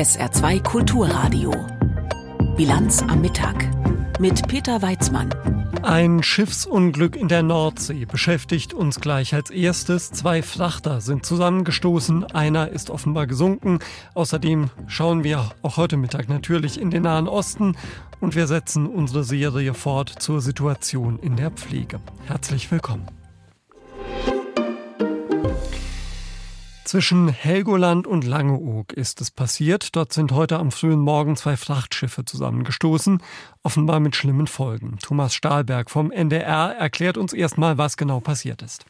SR2 Kulturradio. Bilanz am Mittag. Mit Peter Weizmann. Ein Schiffsunglück in der Nordsee beschäftigt uns gleich als erstes. Zwei Frachter sind zusammengestoßen, einer ist offenbar gesunken. Außerdem schauen wir auch heute Mittag natürlich in den Nahen Osten und wir setzen unsere Serie fort zur Situation in der Pflege. Herzlich willkommen. Zwischen Helgoland und Langeoog ist es passiert. Dort sind heute am frühen Morgen zwei Frachtschiffe zusammengestoßen, offenbar mit schlimmen Folgen. Thomas Stahlberg vom NDR erklärt uns erstmal, was genau passiert ist.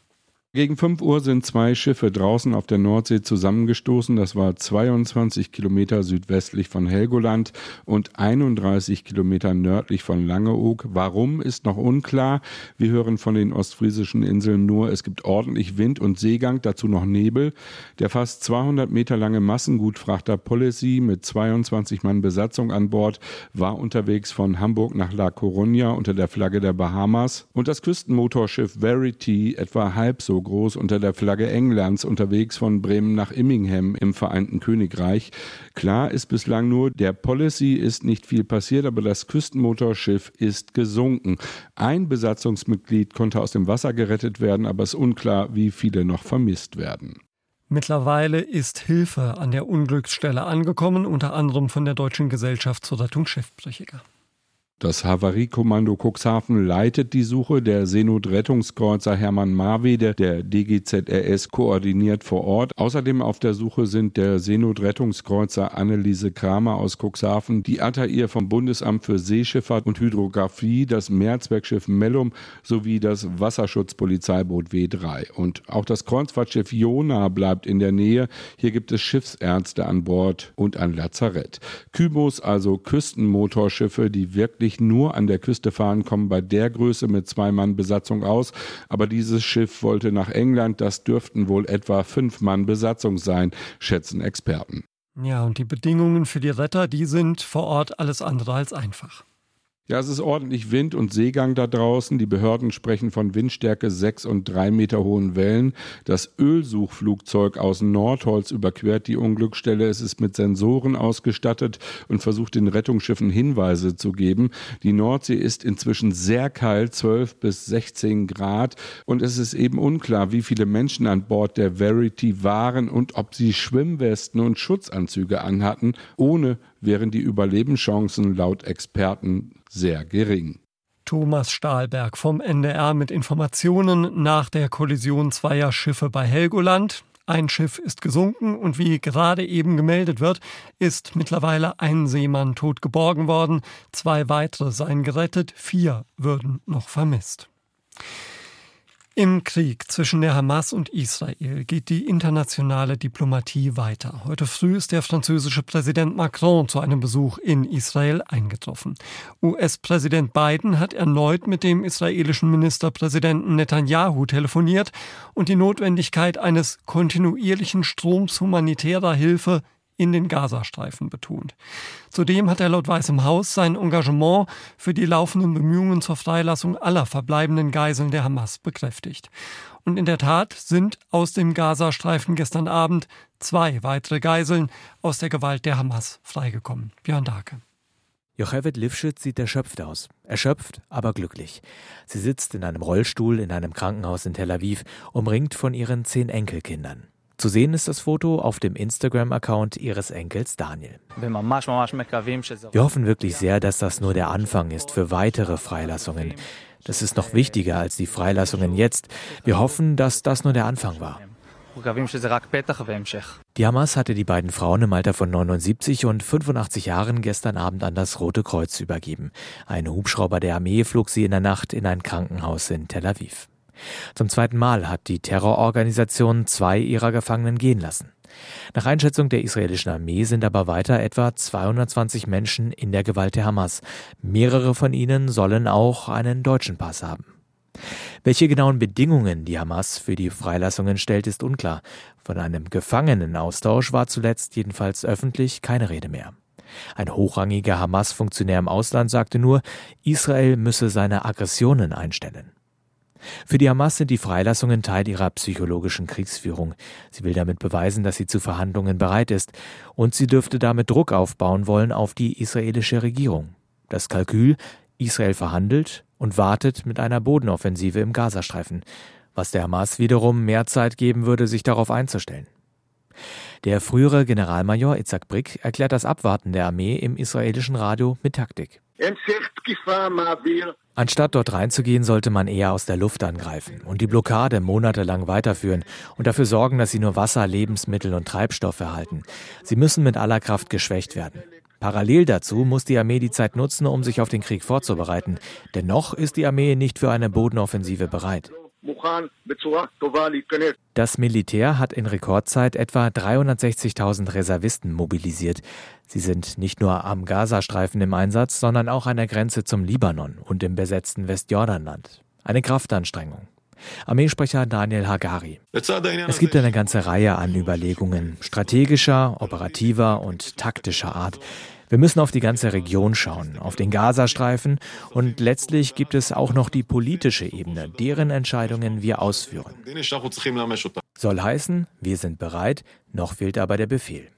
Gegen 5 Uhr sind zwei Schiffe draußen auf der Nordsee zusammengestoßen. Das war 22 Kilometer südwestlich von Helgoland und 31 Kilometer nördlich von Langeoog. Warum ist noch unklar. Wir hören von den ostfriesischen Inseln nur, es gibt ordentlich Wind und Seegang, dazu noch Nebel. Der fast 200 Meter lange Massengutfrachter Policy mit 22 Mann Besatzung an Bord war unterwegs von Hamburg nach La Coruña unter der Flagge der Bahamas und das Küstenmotorschiff Verity etwa halb so groß unter der Flagge Englands unterwegs von Bremen nach Immingham im Vereinten Königreich. Klar ist bislang nur, der Policy ist nicht viel passiert, aber das Küstenmotorschiff ist gesunken. Ein Besatzungsmitglied konnte aus dem Wasser gerettet werden, aber es ist unklar, wie viele noch vermisst werden. Mittlerweile ist Hilfe an der Unglücksstelle angekommen, unter anderem von der Deutschen Gesellschaft zur Rettung Schiffbrüchiger. Das Havariekommando Cuxhaven leitet die Suche. Der Seenotrettungskreuzer Hermann Marwede der DGZRS koordiniert vor Ort. Außerdem auf der Suche sind der Seenotrettungskreuzer Anneliese Kramer aus Cuxhaven, die Atair vom Bundesamt für Seeschifffahrt und Hydrographie, das Mehrzweckschiff Mellum sowie das Wasserschutzpolizeiboot W3. Und auch das Kreuzfahrtschiff Jona bleibt in der Nähe. Hier gibt es Schiffsärzte an Bord und ein Lazarett. Kybos, also Küstenmotorschiffe, die wirklich eigentlich nur an der Küste fahren, kommen bei der Größe mit zwei Mann Besatzung aus. Aber dieses Schiff wollte nach England. Das dürften wohl etwa fünf Mann Besatzung sein, schätzen Experten. Ja, und die Bedingungen für die Retter, die sind vor Ort alles andere als einfach. Ja, es ist ordentlich Wind und Seegang da draußen. Die Behörden sprechen von Windstärke 6 und 3 Meter hohen Wellen. Das Ölsuchflugzeug aus Nordholz überquert die Unglücksstelle. Es ist mit Sensoren ausgestattet und versucht den Rettungsschiffen Hinweise zu geben. Die Nordsee ist inzwischen sehr kalt, 12 bis 16 Grad. Und es ist eben unklar, wie viele Menschen an Bord der Verity waren und ob sie Schwimmwesten und Schutzanzüge anhatten. Ohne wären die Überlebenschancen laut Experten sehr gering. Thomas Stahlberg vom NDR mit Informationen nach der Kollision zweier Schiffe bei Helgoland. Ein Schiff ist gesunken und wie gerade eben gemeldet wird, ist mittlerweile ein Seemann tot geborgen worden, zwei weitere seien gerettet, vier würden noch vermisst. Im Krieg zwischen der Hamas und Israel geht die internationale Diplomatie weiter. Heute früh ist der französische Präsident Macron zu einem Besuch in Israel eingetroffen. US-Präsident Biden hat erneut mit dem israelischen Ministerpräsidenten Netanyahu telefoniert und die Notwendigkeit eines kontinuierlichen Stroms humanitärer Hilfe in den Gazastreifen betont. Zudem hat er laut Weißem Haus sein Engagement für die laufenden Bemühungen zur Freilassung aller verbleibenden Geiseln der Hamas bekräftigt. Und in der Tat sind aus dem Gazastreifen gestern Abend zwei weitere Geiseln aus der Gewalt der Hamas freigekommen. Björn Darke. Jochevet Lifschitz sieht erschöpft aus. Erschöpft, aber glücklich. Sie sitzt in einem Rollstuhl in einem Krankenhaus in Tel Aviv, umringt von ihren zehn Enkelkindern. Zu sehen ist das Foto auf dem Instagram-Account ihres Enkels Daniel. Wir hoffen wirklich sehr, dass das nur der Anfang ist für weitere Freilassungen. Das ist noch wichtiger als die Freilassungen jetzt. Wir hoffen, dass das nur der Anfang war. Die Hamas hatte die beiden Frauen im Alter von 79 und 85 Jahren gestern Abend an das Rote Kreuz übergeben. Ein Hubschrauber der Armee flog sie in der Nacht in ein Krankenhaus in Tel Aviv. Zum zweiten Mal hat die Terrororganisation zwei ihrer Gefangenen gehen lassen. Nach Einschätzung der israelischen Armee sind aber weiter etwa 220 Menschen in der Gewalt der Hamas. Mehrere von ihnen sollen auch einen deutschen Pass haben. Welche genauen Bedingungen die Hamas für die Freilassungen stellt, ist unklar. Von einem Gefangenenaustausch war zuletzt jedenfalls öffentlich keine Rede mehr. Ein hochrangiger Hamas-Funktionär im Ausland sagte nur, Israel müsse seine Aggressionen einstellen. Für die Hamas sind die Freilassungen Teil ihrer psychologischen Kriegsführung. Sie will damit beweisen, dass sie zu Verhandlungen bereit ist. Und sie dürfte damit Druck aufbauen wollen auf die israelische Regierung. Das Kalkül, Israel verhandelt und wartet mit einer Bodenoffensive im Gazastreifen, was der Hamas wiederum mehr Zeit geben würde, sich darauf einzustellen. Der frühere Generalmajor Itzhak Brick erklärt das Abwarten der Armee im israelischen Radio mit Taktik. Anstatt dort reinzugehen, sollte man eher aus der Luft angreifen und die Blockade monatelang weiterführen und dafür sorgen, dass sie nur Wasser, Lebensmittel und Treibstoff erhalten. Sie müssen mit aller Kraft geschwächt werden. Parallel dazu muss die Armee die Zeit nutzen, um sich auf den Krieg vorzubereiten. Dennoch ist die Armee nicht für eine Bodenoffensive bereit. Das Militär hat in Rekordzeit etwa 360.000 Reservisten mobilisiert. Sie sind nicht nur am Gazastreifen im Einsatz, sondern auch an der Grenze zum Libanon und im besetzten Westjordanland. Eine Kraftanstrengung. Armeesprecher Daniel Hagari. Es gibt eine ganze Reihe an Überlegungen, strategischer, operativer und taktischer Art. Wir müssen auf die ganze Region schauen, auf den Gazastreifen und letztlich gibt es auch noch die politische Ebene, deren Entscheidungen wir ausführen. Soll heißen, wir sind bereit, noch fehlt aber der Befehl.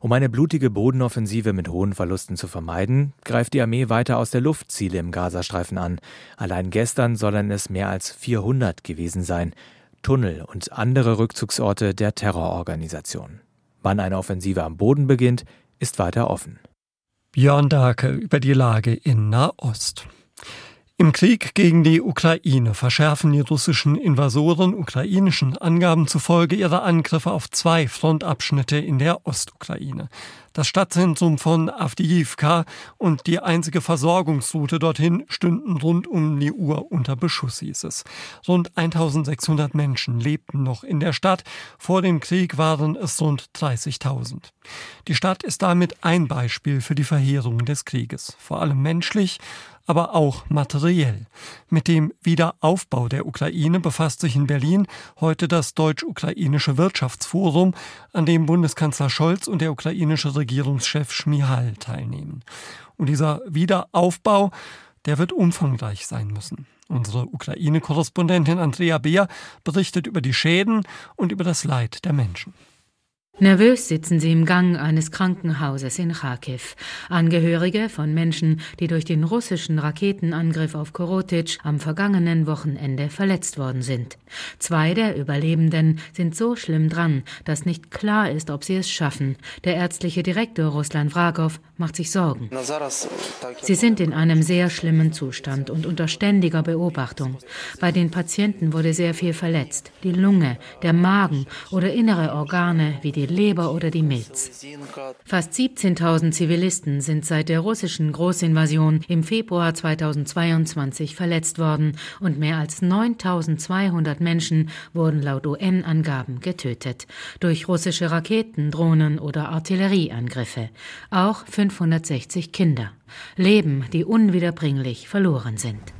Um eine blutige Bodenoffensive mit hohen Verlusten zu vermeiden, greift die Armee weiter aus der Luft Ziele im Gazastreifen an. Allein gestern sollen es mehr als 400 gewesen sein. Tunnel und andere Rückzugsorte der Terrororganisation. Wann eine Offensive am Boden beginnt, ist weiter offen. Björn Dake über die Lage in Nahost. Im Krieg gegen die Ukraine verschärfen die russischen Invasoren ukrainischen Angaben zufolge ihre Angriffe auf zwei Frontabschnitte in der Ostukraine. Das Stadtzentrum von Avdiivka und die einzige Versorgungsroute dorthin stünden rund um die Uhr unter Beschuss, hieß es. Rund 1600 Menschen lebten noch in der Stadt. Vor dem Krieg waren es rund 30.000. Die Stadt ist damit ein Beispiel für die Verheerung des Krieges, vor allem menschlich, aber auch materiell. Mit dem Wiederaufbau der Ukraine befasst sich in Berlin heute das Deutsch-Ukrainische Wirtschaftsforum, an dem Bundeskanzler Scholz und der ukrainische Regierungschef Schmihal teilnehmen. Und dieser Wiederaufbau, der wird umfangreich sein müssen. Unsere Ukraine-Korrespondentin Andrea Beer berichtet über die Schäden und über das Leid der Menschen. Nervös sitzen sie im Gang eines Krankenhauses in Kharkiv. Angehörige von Menschen, die durch den russischen Raketenangriff auf Korotic am vergangenen Wochenende verletzt worden sind. Zwei der Überlebenden sind so schlimm dran, dass nicht klar ist, ob sie es schaffen. Der ärztliche Direktor Ruslan Vragov macht sich Sorgen. Sie sind in einem sehr schlimmen Zustand und unter ständiger Beobachtung. Bei den Patienten wurde sehr viel verletzt. Die Lunge, der Magen oder innere Organe wie die Leber oder die Milz. Fast 17.000 Zivilisten sind seit der russischen Großinvasion im Februar 2022 verletzt worden und mehr als 9.200 Menschen wurden laut UN-Angaben getötet durch russische Raketen, Drohnen oder Artillerieangriffe. Auch 560 Kinder. Leben, die unwiederbringlich verloren sind.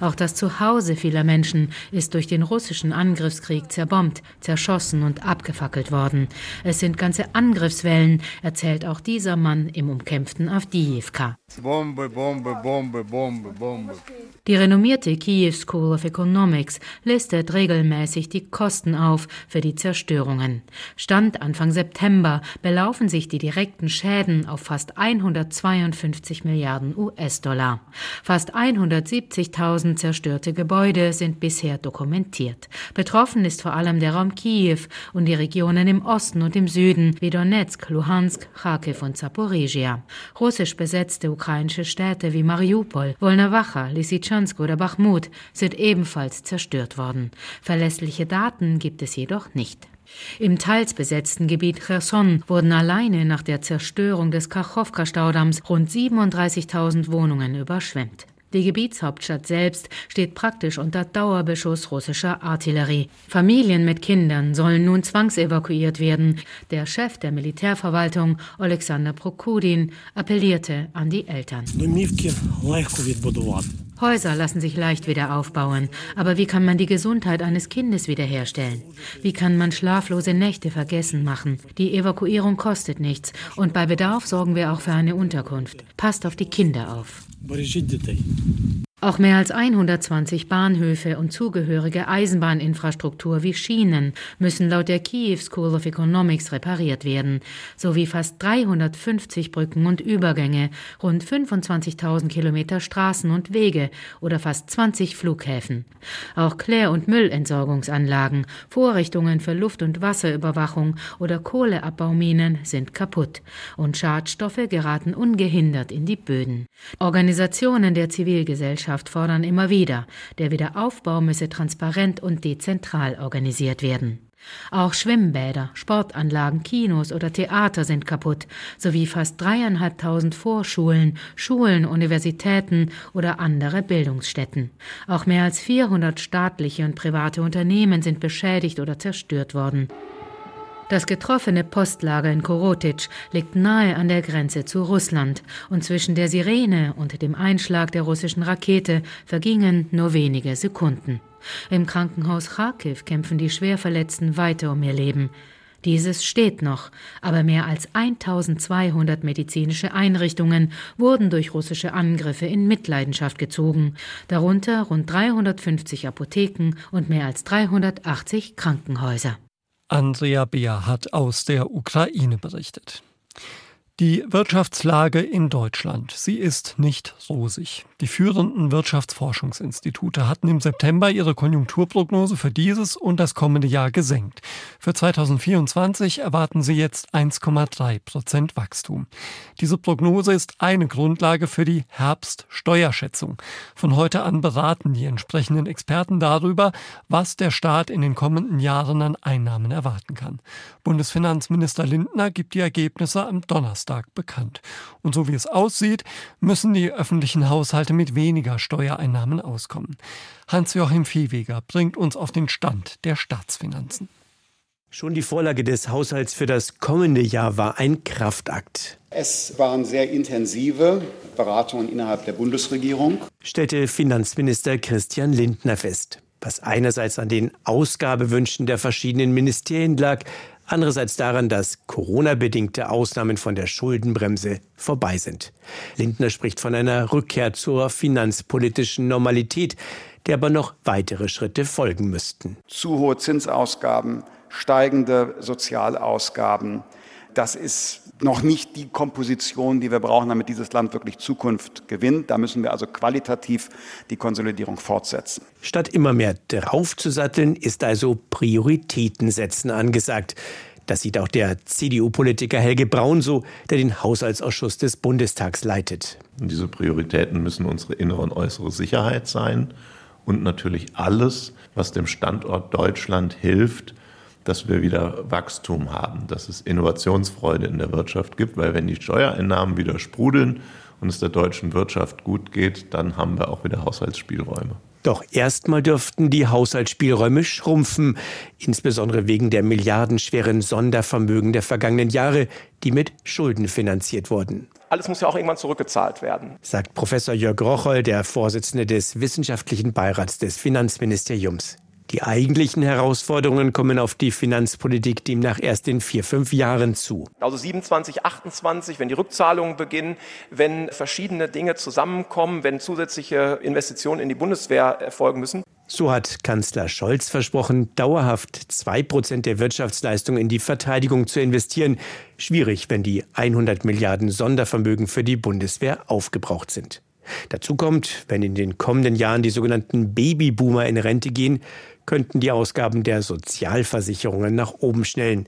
Auch das Zuhause vieler Menschen ist durch den russischen Angriffskrieg zerbombt, zerschossen und abgefackelt worden. Es sind ganze Angriffswellen, erzählt auch dieser Mann im umkämpften Avdiivka. Bombe, Bombe, Bombe, Bombe, Bombe. Die renommierte Kiew School of Economics listet regelmäßig die Kosten auf für die Zerstörungen. Stand Anfang September belaufen sich die direkten Schäden auf fast 152 Milliarden US-Dollar. Fast 170.000 zerstörte Gebäude sind bisher dokumentiert. Betroffen ist vor allem der Raum Kiew und die Regionen im Osten und im Süden wie Donetsk, Luhansk, Kharkiv und Zaporizhia. Russisch besetzte ukrainische Städte wie Mariupol, Wolnowacha, Lysychansk oder Bachmut sind ebenfalls zerstört worden. Verlässliche Daten gibt es jedoch nicht. Im teils besetzten Gebiet Cherson wurden alleine nach der Zerstörung des Kachowka-Staudamms rund 37.000 Wohnungen überschwemmt. Die Gebietshauptstadt selbst steht praktisch unter Dauerbeschuss russischer Artillerie. Familien mit Kindern sollen nun zwangsevakuiert werden. Der Chef der Militärverwaltung, Alexander Prokudin, appellierte an die Eltern. Häuser lassen sich leicht wieder aufbauen, aber wie kann man die Gesundheit eines Kindes wiederherstellen? Wie kann man schlaflose Nächte vergessen machen? Die Evakuierung kostet nichts und bei Bedarf sorgen wir auch für eine Unterkunft. Passt auf die Kinder auf. Auch mehr als 120 Bahnhöfe und zugehörige Eisenbahninfrastruktur wie Schienen müssen laut der Kiew School of Economics repariert werden, sowie fast 350 Brücken und Übergänge, rund 25.000 Kilometer Straßen und Wege oder fast 20 Flughäfen. Auch Klär- und Müllentsorgungsanlagen, Vorrichtungen für Luft- und Wasserüberwachung oder Kohleabbauminen sind kaputt und Schadstoffe geraten ungehindert in die Böden. Organisationen der Zivilgesellschaft Gesellschaft fordern immer wieder, der Wiederaufbau müsse transparent und dezentral organisiert werden. Auch Schwimmbäder, Sportanlagen, Kinos oder Theater sind kaputt, sowie fast dreieinhalbtausend Vorschulen, Schulen, Universitäten oder andere Bildungsstätten. Auch mehr als 400 staatliche und private Unternehmen sind beschädigt oder zerstört worden. Das getroffene Postlager in Korotic liegt nahe an der Grenze zu Russland und zwischen der Sirene und dem Einschlag der russischen Rakete vergingen nur wenige Sekunden. Im Krankenhaus Kharkiv kämpfen die Schwerverletzten weiter um ihr Leben. Dieses steht noch, aber mehr als 1200 medizinische Einrichtungen wurden durch russische Angriffe in Mitleidenschaft gezogen, darunter rund 350 Apotheken und mehr als 380 Krankenhäuser. Andrea Beer hat aus der Ukraine berichtet. Die Wirtschaftslage in Deutschland, sie ist nicht rosig. Die führenden Wirtschaftsforschungsinstitute hatten im September ihre Konjunkturprognose für dieses und das kommende Jahr gesenkt. Für 2024 erwarten sie jetzt 1,3 Prozent Wachstum. Diese Prognose ist eine Grundlage für die Herbststeuerschätzung. Von heute an beraten die entsprechenden Experten darüber, was der Staat in den kommenden Jahren an Einnahmen erwarten kann. Bundesfinanzminister Lindner gibt die Ergebnisse am Donnerstag bekannt. Und so wie es aussieht, müssen die öffentlichen Haushalte mit weniger Steuereinnahmen auskommen. Hans-Joachim Viehweger bringt uns auf den Stand der Staatsfinanzen. Schon die Vorlage des Haushalts für das kommende Jahr war ein Kraftakt. Es waren sehr intensive Beratungen innerhalb der Bundesregierung, stellte Finanzminister Christian Lindner fest. Was einerseits an den Ausgabewünschen der verschiedenen Ministerien lag, andererseits daran, dass Corona-bedingte Ausnahmen von der Schuldenbremse vorbei sind. Lindner spricht von einer Rückkehr zur finanzpolitischen Normalität, der aber noch weitere Schritte folgen müssten. Zu hohe Zinsausgaben, steigende Sozialausgaben, das ist noch nicht die Komposition, die wir brauchen, damit dieses Land wirklich Zukunft gewinnt. Da müssen wir also qualitativ die Konsolidierung fortsetzen. Statt immer mehr draufzusatteln, ist also Prioritäten setzen angesagt. Das sieht auch der CDU-Politiker Helge Braun so, der den Haushaltsausschuss des Bundestags leitet. Und diese Prioritäten müssen unsere innere und äußere Sicherheit sein und natürlich alles, was dem Standort Deutschland hilft, dass wir wieder Wachstum haben, dass es Innovationsfreude in der Wirtschaft gibt, weil wenn die Steuereinnahmen wieder sprudeln und es der deutschen Wirtschaft gut geht, dann haben wir auch wieder Haushaltsspielräume. Doch erstmal dürften die Haushaltsspielräume schrumpfen, insbesondere wegen der milliardenschweren Sondervermögen der vergangenen Jahre, die mit Schulden finanziert wurden. Alles muss ja auch irgendwann zurückgezahlt werden, sagt Professor Jörg Rocholl, der Vorsitzende des Wissenschaftlichen Beirats des Finanzministeriums. Die eigentlichen Herausforderungen kommen auf die Finanzpolitik demnach erst in vier, fünf Jahren zu. Also 27, 28, wenn die Rückzahlungen beginnen, wenn verschiedene Dinge zusammenkommen, wenn zusätzliche Investitionen in die Bundeswehr erfolgen müssen. So hat Kanzler Scholz versprochen, dauerhaft zwei Prozent der Wirtschaftsleistung in die Verteidigung zu investieren. Schwierig, wenn die 100 Milliarden Sondervermögen für die Bundeswehr aufgebraucht sind. Dazu kommt, wenn in den kommenden Jahren die sogenannten Babyboomer in Rente gehen, könnten die Ausgaben der Sozialversicherungen nach oben schnellen.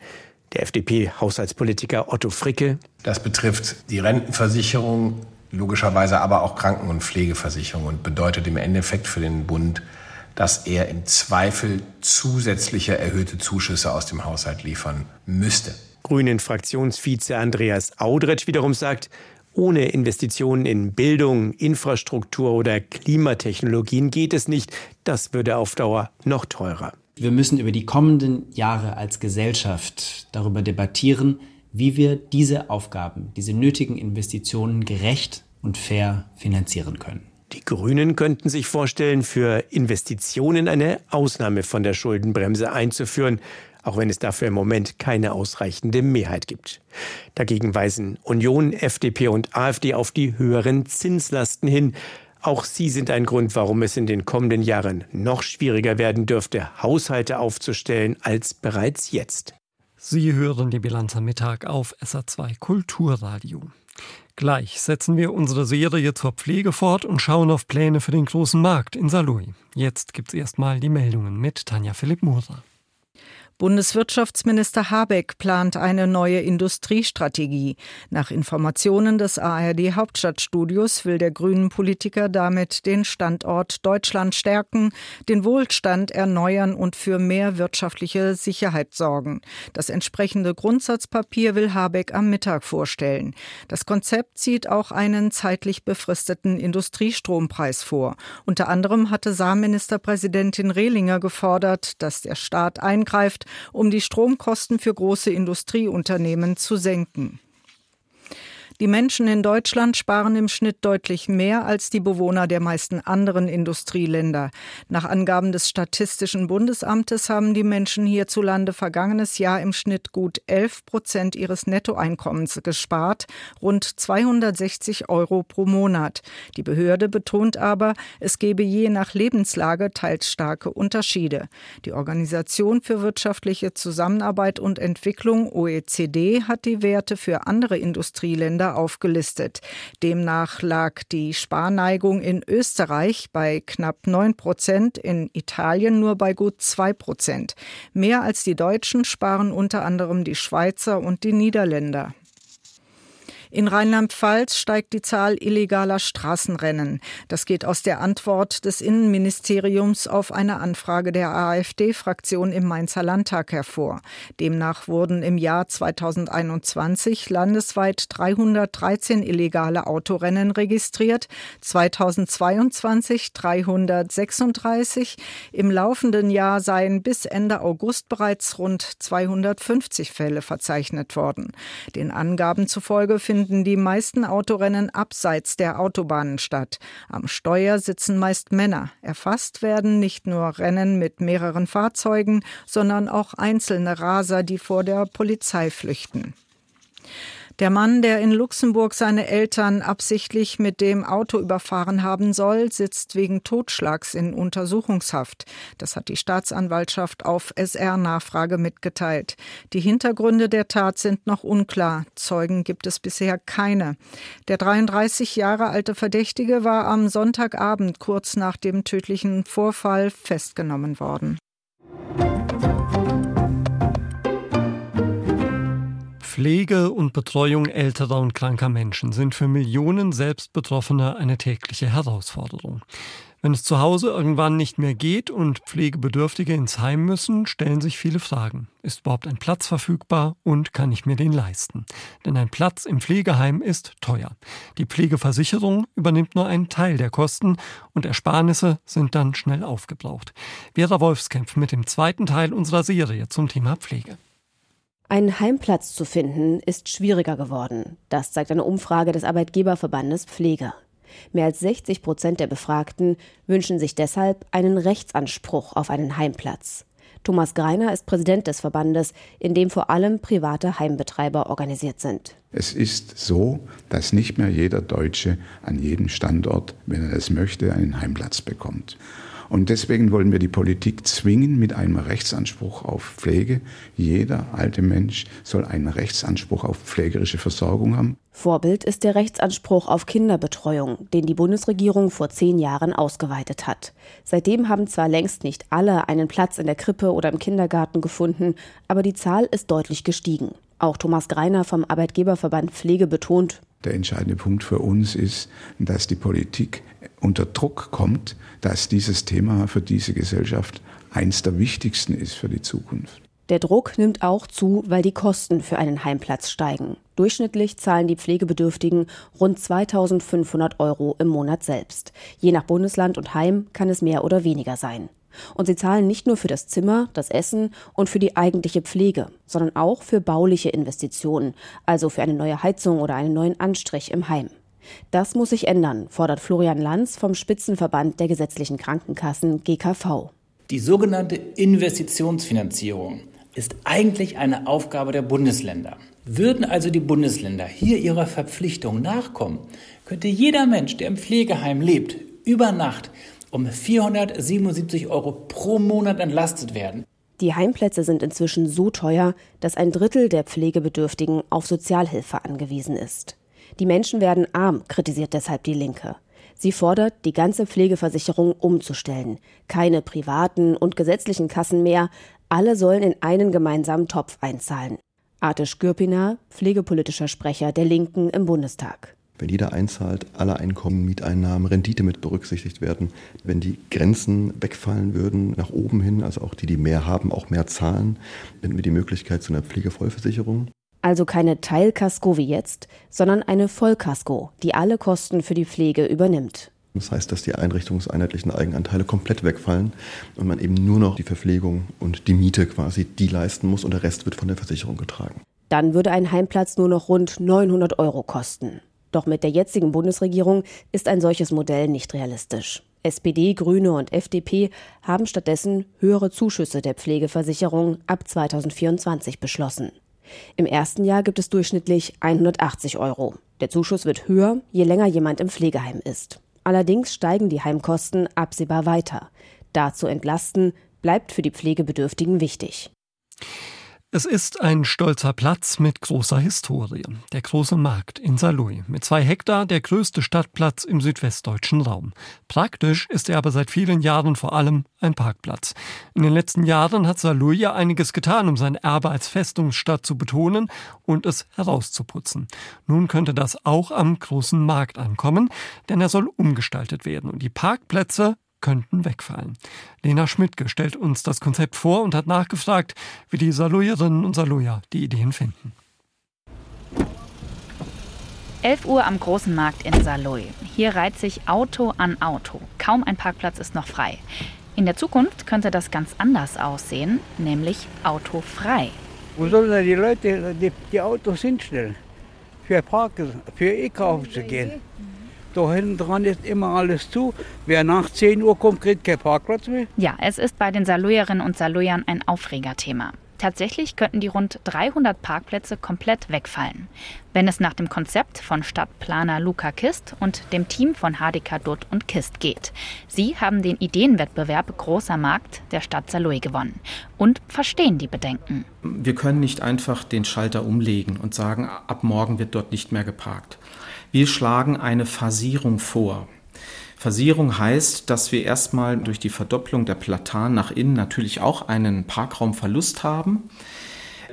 Der FDP-Haushaltspolitiker Otto Fricke. Das betrifft die Rentenversicherung, logischerweise aber auch Kranken- und Pflegeversicherung und bedeutet im Endeffekt für den Bund, dass er im Zweifel zusätzliche erhöhte Zuschüsse aus dem Haushalt liefern müsste. Grünen Fraktionsvize Andreas Audretsch wiederum sagt, ohne Investitionen in Bildung, Infrastruktur oder Klimatechnologien geht es nicht. Das würde auf Dauer noch teurer. Wir müssen über die kommenden Jahre als Gesellschaft darüber debattieren, wie wir diese Aufgaben, diese nötigen Investitionen gerecht und fair finanzieren können. Die Grünen könnten sich vorstellen, für Investitionen eine Ausnahme von der Schuldenbremse einzuführen auch wenn es dafür im Moment keine ausreichende Mehrheit gibt. Dagegen weisen Union, FDP und AfD auf die höheren Zinslasten hin. Auch sie sind ein Grund, warum es in den kommenden Jahren noch schwieriger werden dürfte, Haushalte aufzustellen als bereits jetzt. Sie hören die Bilanz am Mittag auf SA2 Kulturradio. Gleich setzen wir unsere Serie zur Pflege fort und schauen auf Pläne für den großen Markt in Saarlouis. Jetzt gibt's erstmal die Meldungen mit Tanja Philipp Moser. Bundeswirtschaftsminister Habeck plant eine neue Industriestrategie. Nach Informationen des ARD Hauptstadtstudios will der grünen Politiker damit den Standort Deutschland stärken, den Wohlstand erneuern und für mehr wirtschaftliche Sicherheit sorgen. Das entsprechende Grundsatzpapier will Habeck am Mittag vorstellen. Das Konzept sieht auch einen zeitlich befristeten Industriestrompreis vor. Unter anderem hatte Saarministerpräsidentin Rehlinger gefordert, dass der Staat eingreift um die Stromkosten für große Industrieunternehmen zu senken. Die Menschen in Deutschland sparen im Schnitt deutlich mehr als die Bewohner der meisten anderen Industrieländer. Nach Angaben des Statistischen Bundesamtes haben die Menschen hierzulande vergangenes Jahr im Schnitt gut 11 Prozent ihres Nettoeinkommens gespart, rund 260 Euro pro Monat. Die Behörde betont aber, es gebe je nach Lebenslage teils starke Unterschiede. Die Organisation für wirtschaftliche Zusammenarbeit und Entwicklung OECD hat die Werte für andere Industrieländer aufgelistet. Demnach lag die Sparneigung in Österreich bei knapp 9 Prozent, in Italien nur bei gut 2 Prozent. Mehr als die Deutschen sparen unter anderem die Schweizer und die Niederländer. In Rheinland-Pfalz steigt die Zahl illegaler Straßenrennen. Das geht aus der Antwort des Innenministeriums auf eine Anfrage der AfD-Fraktion im Mainzer Landtag hervor. Demnach wurden im Jahr 2021 landesweit 313 illegale Autorennen registriert, 2022 336. Im laufenden Jahr seien bis Ende August bereits rund 250 Fälle verzeichnet worden. Den Angaben zufolge finden finden die meisten Autorennen abseits der Autobahnen statt. Am Steuer sitzen meist Männer. Erfasst werden nicht nur Rennen mit mehreren Fahrzeugen, sondern auch einzelne Raser, die vor der Polizei flüchten. Der Mann, der in Luxemburg seine Eltern absichtlich mit dem Auto überfahren haben soll, sitzt wegen Totschlags in Untersuchungshaft. Das hat die Staatsanwaltschaft auf SR-Nachfrage mitgeteilt. Die Hintergründe der Tat sind noch unklar. Zeugen gibt es bisher keine. Der 33 Jahre alte Verdächtige war am Sonntagabend kurz nach dem tödlichen Vorfall festgenommen worden. Pflege und Betreuung älterer und kranker Menschen sind für Millionen Selbstbetroffener eine tägliche Herausforderung. Wenn es zu Hause irgendwann nicht mehr geht und Pflegebedürftige ins Heim müssen, stellen sich viele Fragen. Ist überhaupt ein Platz verfügbar und kann ich mir den leisten? Denn ein Platz im Pflegeheim ist teuer. Die Pflegeversicherung übernimmt nur einen Teil der Kosten und Ersparnisse sind dann schnell aufgebraucht. Vera Wolfskämpf mit dem zweiten Teil unserer Serie zum Thema Pflege. Einen Heimplatz zu finden ist schwieriger geworden. Das zeigt eine Umfrage des Arbeitgeberverbandes Pflege. Mehr als 60 Prozent der Befragten wünschen sich deshalb einen Rechtsanspruch auf einen Heimplatz. Thomas Greiner ist Präsident des Verbandes, in dem vor allem private Heimbetreiber organisiert sind. Es ist so, dass nicht mehr jeder Deutsche an jedem Standort, wenn er es möchte, einen Heimplatz bekommt. Und deswegen wollen wir die Politik zwingen mit einem Rechtsanspruch auf Pflege. Jeder alte Mensch soll einen Rechtsanspruch auf pflegerische Versorgung haben. Vorbild ist der Rechtsanspruch auf Kinderbetreuung, den die Bundesregierung vor zehn Jahren ausgeweitet hat. Seitdem haben zwar längst nicht alle einen Platz in der Krippe oder im Kindergarten gefunden, aber die Zahl ist deutlich gestiegen. Auch Thomas Greiner vom Arbeitgeberverband Pflege betont, der entscheidende Punkt für uns ist, dass die Politik unter Druck kommt, dass dieses Thema für diese Gesellschaft eins der wichtigsten ist für die Zukunft. Der Druck nimmt auch zu, weil die Kosten für einen Heimplatz steigen. Durchschnittlich zahlen die Pflegebedürftigen rund 2500 Euro im Monat selbst. Je nach Bundesland und Heim kann es mehr oder weniger sein. Und sie zahlen nicht nur für das Zimmer, das Essen und für die eigentliche Pflege, sondern auch für bauliche Investitionen, also für eine neue Heizung oder einen neuen Anstrich im Heim. Das muss sich ändern, fordert Florian Lanz vom Spitzenverband der gesetzlichen Krankenkassen GKV. Die sogenannte Investitionsfinanzierung ist eigentlich eine Aufgabe der Bundesländer. Würden also die Bundesländer hier ihrer Verpflichtung nachkommen, könnte jeder Mensch, der im Pflegeheim lebt, über Nacht um 477 Euro pro Monat entlastet werden. Die Heimplätze sind inzwischen so teuer, dass ein Drittel der Pflegebedürftigen auf Sozialhilfe angewiesen ist. Die Menschen werden arm, kritisiert deshalb die Linke. Sie fordert, die ganze Pflegeversicherung umzustellen. Keine privaten und gesetzlichen Kassen mehr. Alle sollen in einen gemeinsamen Topf einzahlen. Artisch Gürpiner, pflegepolitischer Sprecher der Linken im Bundestag. Wenn jeder einzahlt, alle Einkommen, Mieteinnahmen, Rendite mit berücksichtigt werden, wenn die Grenzen wegfallen würden nach oben hin, also auch die, die mehr haben, auch mehr zahlen, hätten wir die Möglichkeit zu einer Pflegevollversicherung. Also keine Teilkasko wie jetzt, sondern eine Vollkasko, die alle Kosten für die Pflege übernimmt. Das heißt, dass die einrichtungseinheitlichen Eigenanteile komplett wegfallen und man eben nur noch die Verpflegung und die Miete quasi die leisten muss und der Rest wird von der Versicherung getragen. Dann würde ein Heimplatz nur noch rund 900 Euro kosten. Doch mit der jetzigen Bundesregierung ist ein solches Modell nicht realistisch. SPD, Grüne und FDP haben stattdessen höhere Zuschüsse der Pflegeversicherung ab 2024 beschlossen. Im ersten Jahr gibt es durchschnittlich 180 Euro. Der Zuschuss wird höher, je länger jemand im Pflegeheim ist. Allerdings steigen die Heimkosten absehbar weiter. Dazu entlasten bleibt für die Pflegebedürftigen wichtig. Es ist ein stolzer Platz mit großer Historie. Der große Markt in Saarlouis. Mit zwei Hektar der größte Stadtplatz im südwestdeutschen Raum. Praktisch ist er aber seit vielen Jahren vor allem ein Parkplatz. In den letzten Jahren hat Saarlouis ja einiges getan, um sein Erbe als Festungsstadt zu betonen und es herauszuputzen. Nun könnte das auch am großen Markt ankommen, denn er soll umgestaltet werden und die Parkplätze könnten wegfallen. Lena Schmidtke stellt uns das Konzept vor und hat nachgefragt, wie die Salujerinnen und Saluja die Ideen finden. 11 Uhr am großen Markt in Saloy. Hier reiht sich Auto an Auto. Kaum ein Parkplatz ist noch frei. In der Zukunft könnte das ganz anders aussehen, nämlich autofrei. Wo sollen denn die Leute die, die Autos hinstellen? Für Parken, für E-Kaufen zu gehen. Da hinten dran ist immer alles zu. Wer nach 10 Uhr kommt, kriegt keinen Parkplatz mehr. Ja, es ist bei den Salujerinnen und Salujern ein Aufregerthema. Tatsächlich könnten die rund 300 Parkplätze komplett wegfallen, wenn es nach dem Konzept von Stadtplaner Luca Kist und dem Team von HDK Dutt und Kist geht. Sie haben den Ideenwettbewerb Großer Markt der Stadt Saarlouis gewonnen und verstehen die Bedenken. Wir können nicht einfach den Schalter umlegen und sagen, ab morgen wird dort nicht mehr geparkt. Wir schlagen eine Phasierung vor. Phasierung heißt, dass wir erstmal durch die Verdopplung der Platanen nach innen natürlich auch einen Parkraumverlust haben.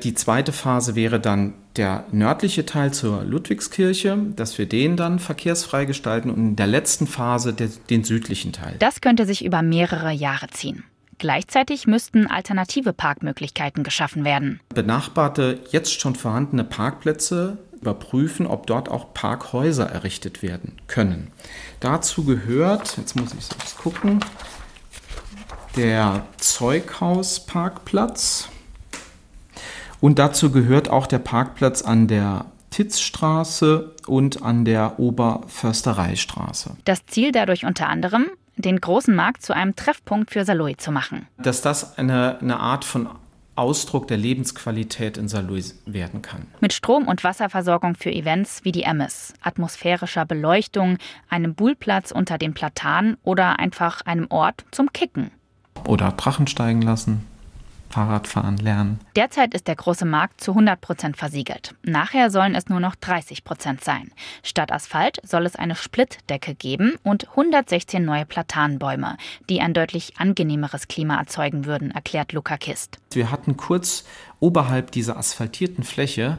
Die zweite Phase wäre dann der nördliche Teil zur Ludwigskirche, dass wir den dann verkehrsfrei gestalten und in der letzten Phase den südlichen Teil. Das könnte sich über mehrere Jahre ziehen. Gleichzeitig müssten alternative Parkmöglichkeiten geschaffen werden. Benachbarte, jetzt schon vorhandene Parkplätze überprüfen, ob dort auch Parkhäuser errichtet werden können. Dazu gehört, jetzt muss ich selbst gucken, der Zeughausparkplatz und dazu gehört auch der Parkplatz an der Titzstraße und an der Oberförstereistraße. Das Ziel dadurch unter anderem, den großen Markt zu einem Treffpunkt für Saloy zu machen. Dass das eine, eine Art von Ausdruck der Lebensqualität in Saarlouis werden kann. Mit Strom- und Wasserversorgung für Events wie die Emmes, atmosphärischer Beleuchtung, einem Buhlplatz unter den Platanen oder einfach einem Ort zum Kicken. Oder Drachen steigen lassen. Fahrradfahren lernen. Derzeit ist der große Markt zu 100 Prozent versiegelt. Nachher sollen es nur noch 30 Prozent sein. Statt Asphalt soll es eine Splittdecke geben und 116 neue Platanenbäume, die ein deutlich angenehmeres Klima erzeugen würden, erklärt Luca Kist. Wir hatten kurz oberhalb dieser asphaltierten Fläche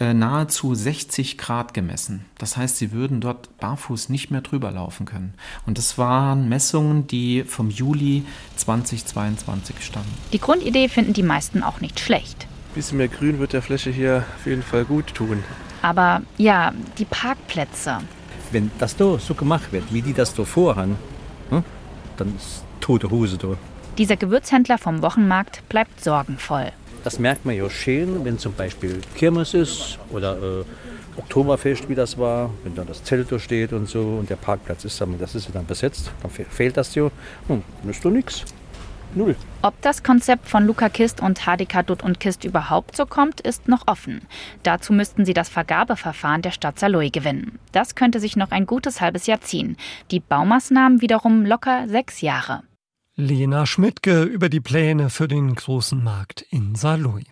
äh, nahezu 60 Grad gemessen. Das heißt, sie würden dort barfuß nicht mehr drüber laufen können. Und das waren Messungen, die vom Juli 2022 stammen. Die Grundidee finden die meisten auch nicht schlecht. Ein bisschen mehr Grün wird der Fläche hier auf jeden Fall gut tun. Aber ja, die Parkplätze. Wenn das da so gemacht wird, wie die das da vorhaben, hm, dann ist tote Hose da. Dieser Gewürzhändler vom Wochenmarkt bleibt sorgenvoll. Das merkt man ja schön, wenn zum Beispiel Kirmes ist oder äh, Oktoberfest, wie das war, wenn dann das Zelt da steht und so und der Parkplatz ist dann, das ist dann besetzt, dann fehlt das ja dann ist doch nichts. Null. Ob das Konzept von Luca Kist und HDK Dutt und Kist überhaupt so kommt, ist noch offen. Dazu müssten sie das Vergabeverfahren der Stadt Saloy gewinnen. Das könnte sich noch ein gutes halbes Jahr ziehen. Die Baumaßnahmen wiederum locker sechs Jahre. Lena Schmidtke über die Pläne für den großen Markt in Saloy.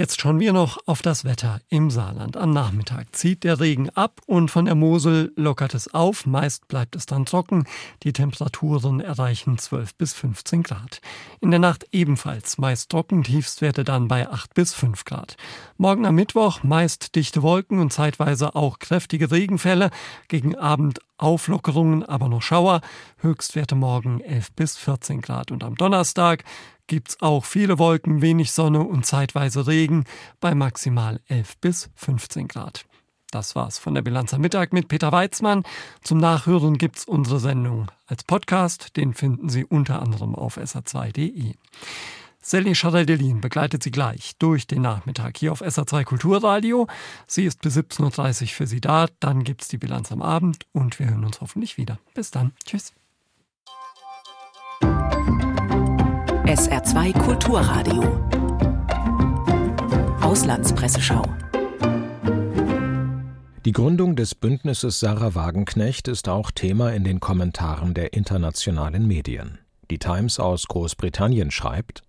Jetzt schauen wir noch auf das Wetter im Saarland. Am Nachmittag zieht der Regen ab und von der Mosel lockert es auf. Meist bleibt es dann trocken. Die Temperaturen erreichen 12 bis 15 Grad. In der Nacht ebenfalls meist trocken, Tiefstwerte dann bei 8 bis 5 Grad. Morgen am Mittwoch meist dichte Wolken und zeitweise auch kräftige Regenfälle. Gegen Abend Auflockerungen, aber noch Schauer. Höchstwerte morgen 11 bis 14 Grad. Und am Donnerstag gibt's auch viele Wolken, wenig Sonne und zeitweise Regen bei maximal 11 bis 15 Grad. Das war's von der Bilanz am Mittag mit Peter Weizmann. Zum Nachhören gibt's unsere Sendung als Podcast. Den finden Sie unter anderem auf sr2.de. Sally Charel-Delin begleitet Sie gleich durch den Nachmittag hier auf SR2 Kulturradio. Sie ist bis 17.30 Uhr für Sie da. Dann gibt's die Bilanz am Abend und wir hören uns hoffentlich wieder. Bis dann. Tschüss. SR2 Kulturradio. Auslandspresseschau. Die Gründung des Bündnisses Sarah Wagenknecht ist auch Thema in den Kommentaren der internationalen Medien. Die Times aus Großbritannien schreibt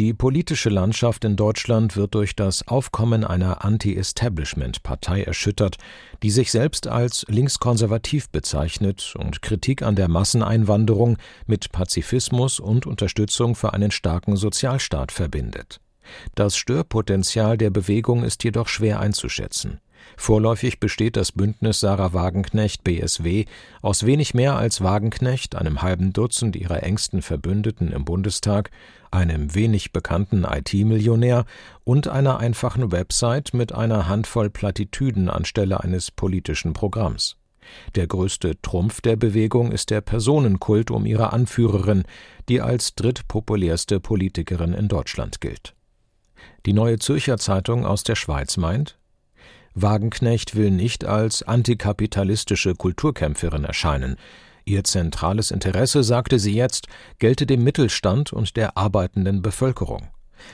die politische Landschaft in Deutschland wird durch das Aufkommen einer Anti-Establishment-Partei erschüttert, die sich selbst als linkskonservativ bezeichnet und Kritik an der Masseneinwanderung mit Pazifismus und Unterstützung für einen starken Sozialstaat verbindet. Das Störpotenzial der Bewegung ist jedoch schwer einzuschätzen. Vorläufig besteht das Bündnis Sarah Wagenknecht BSW aus wenig mehr als Wagenknecht, einem halben Dutzend ihrer engsten Verbündeten im Bundestag, einem wenig bekannten IT-Millionär und einer einfachen Website mit einer Handvoll Plattitüden anstelle eines politischen Programms. Der größte Trumpf der Bewegung ist der Personenkult um ihre Anführerin, die als drittpopulärste Politikerin in Deutschland gilt. Die Neue Zürcher Zeitung aus der Schweiz meint, Wagenknecht will nicht als antikapitalistische Kulturkämpferin erscheinen. Ihr zentrales Interesse, sagte sie jetzt, gelte dem Mittelstand und der arbeitenden Bevölkerung.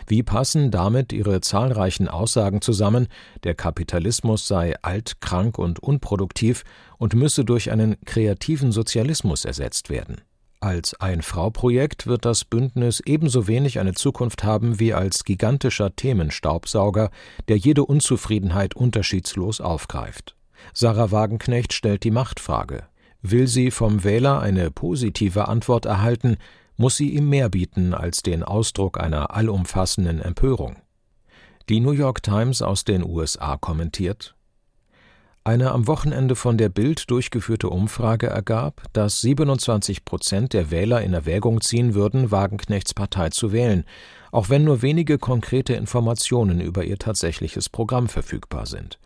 Wie passen damit ihre zahlreichen Aussagen zusammen, der Kapitalismus sei alt, krank und unproduktiv und müsse durch einen kreativen Sozialismus ersetzt werden? Als Ein-Frau-Projekt wird das Bündnis ebenso wenig eine Zukunft haben wie als gigantischer Themenstaubsauger, der jede Unzufriedenheit unterschiedslos aufgreift. Sarah Wagenknecht stellt die Machtfrage. Will sie vom Wähler eine positive Antwort erhalten, muss sie ihm mehr bieten als den Ausdruck einer allumfassenden Empörung. Die New York Times aus den USA kommentiert eine am Wochenende von der Bild durchgeführte Umfrage ergab, dass 27 Prozent der Wähler in Erwägung ziehen würden, Wagenknechts Partei zu wählen, auch wenn nur wenige konkrete Informationen über ihr tatsächliches Programm verfügbar sind.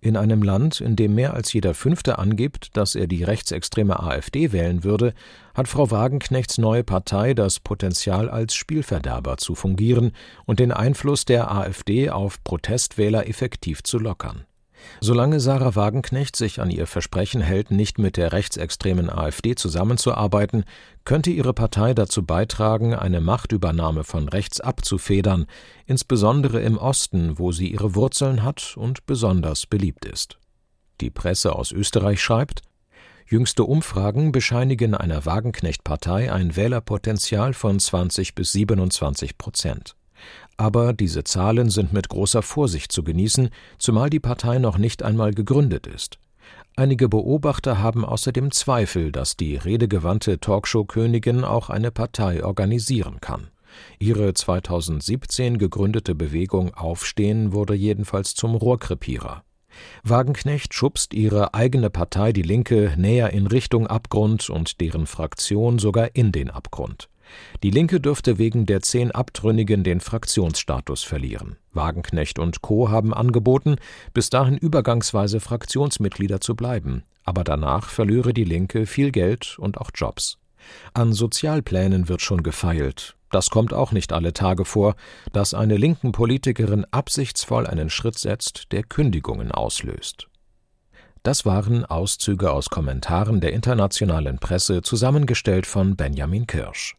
In einem Land, in dem mehr als jeder Fünfte angibt, dass er die rechtsextreme AfD wählen würde, hat Frau Wagenknechts neue Partei das Potenzial, als Spielverderber zu fungieren und den Einfluss der AfD auf Protestwähler effektiv zu lockern. Solange Sarah Wagenknecht sich an ihr Versprechen hält, nicht mit der rechtsextremen AfD zusammenzuarbeiten, könnte ihre Partei dazu beitragen, eine Machtübernahme von rechts abzufedern, insbesondere im Osten, wo sie ihre Wurzeln hat und besonders beliebt ist. Die Presse aus Österreich schreibt, Jüngste Umfragen bescheinigen einer Wagenknecht-Partei ein Wählerpotenzial von 20 bis 27 Prozent. Aber diese Zahlen sind mit großer Vorsicht zu genießen, zumal die Partei noch nicht einmal gegründet ist. Einige Beobachter haben außerdem Zweifel, dass die redegewandte Talkshow-Königin auch eine Partei organisieren kann. Ihre 2017 gegründete Bewegung Aufstehen wurde jedenfalls zum Rohrkrepierer. Wagenknecht schubst ihre eigene Partei Die Linke näher in Richtung Abgrund und deren Fraktion sogar in den Abgrund. Die Linke dürfte wegen der zehn Abtrünnigen den Fraktionsstatus verlieren. Wagenknecht und Co. haben angeboten, bis dahin übergangsweise Fraktionsmitglieder zu bleiben, aber danach verlöre die Linke viel Geld und auch Jobs. An Sozialplänen wird schon gefeilt. Das kommt auch nicht alle Tage vor, dass eine linken Politikerin absichtsvoll einen Schritt setzt, der Kündigungen auslöst. Das waren Auszüge aus Kommentaren der internationalen Presse, zusammengestellt von Benjamin Kirsch.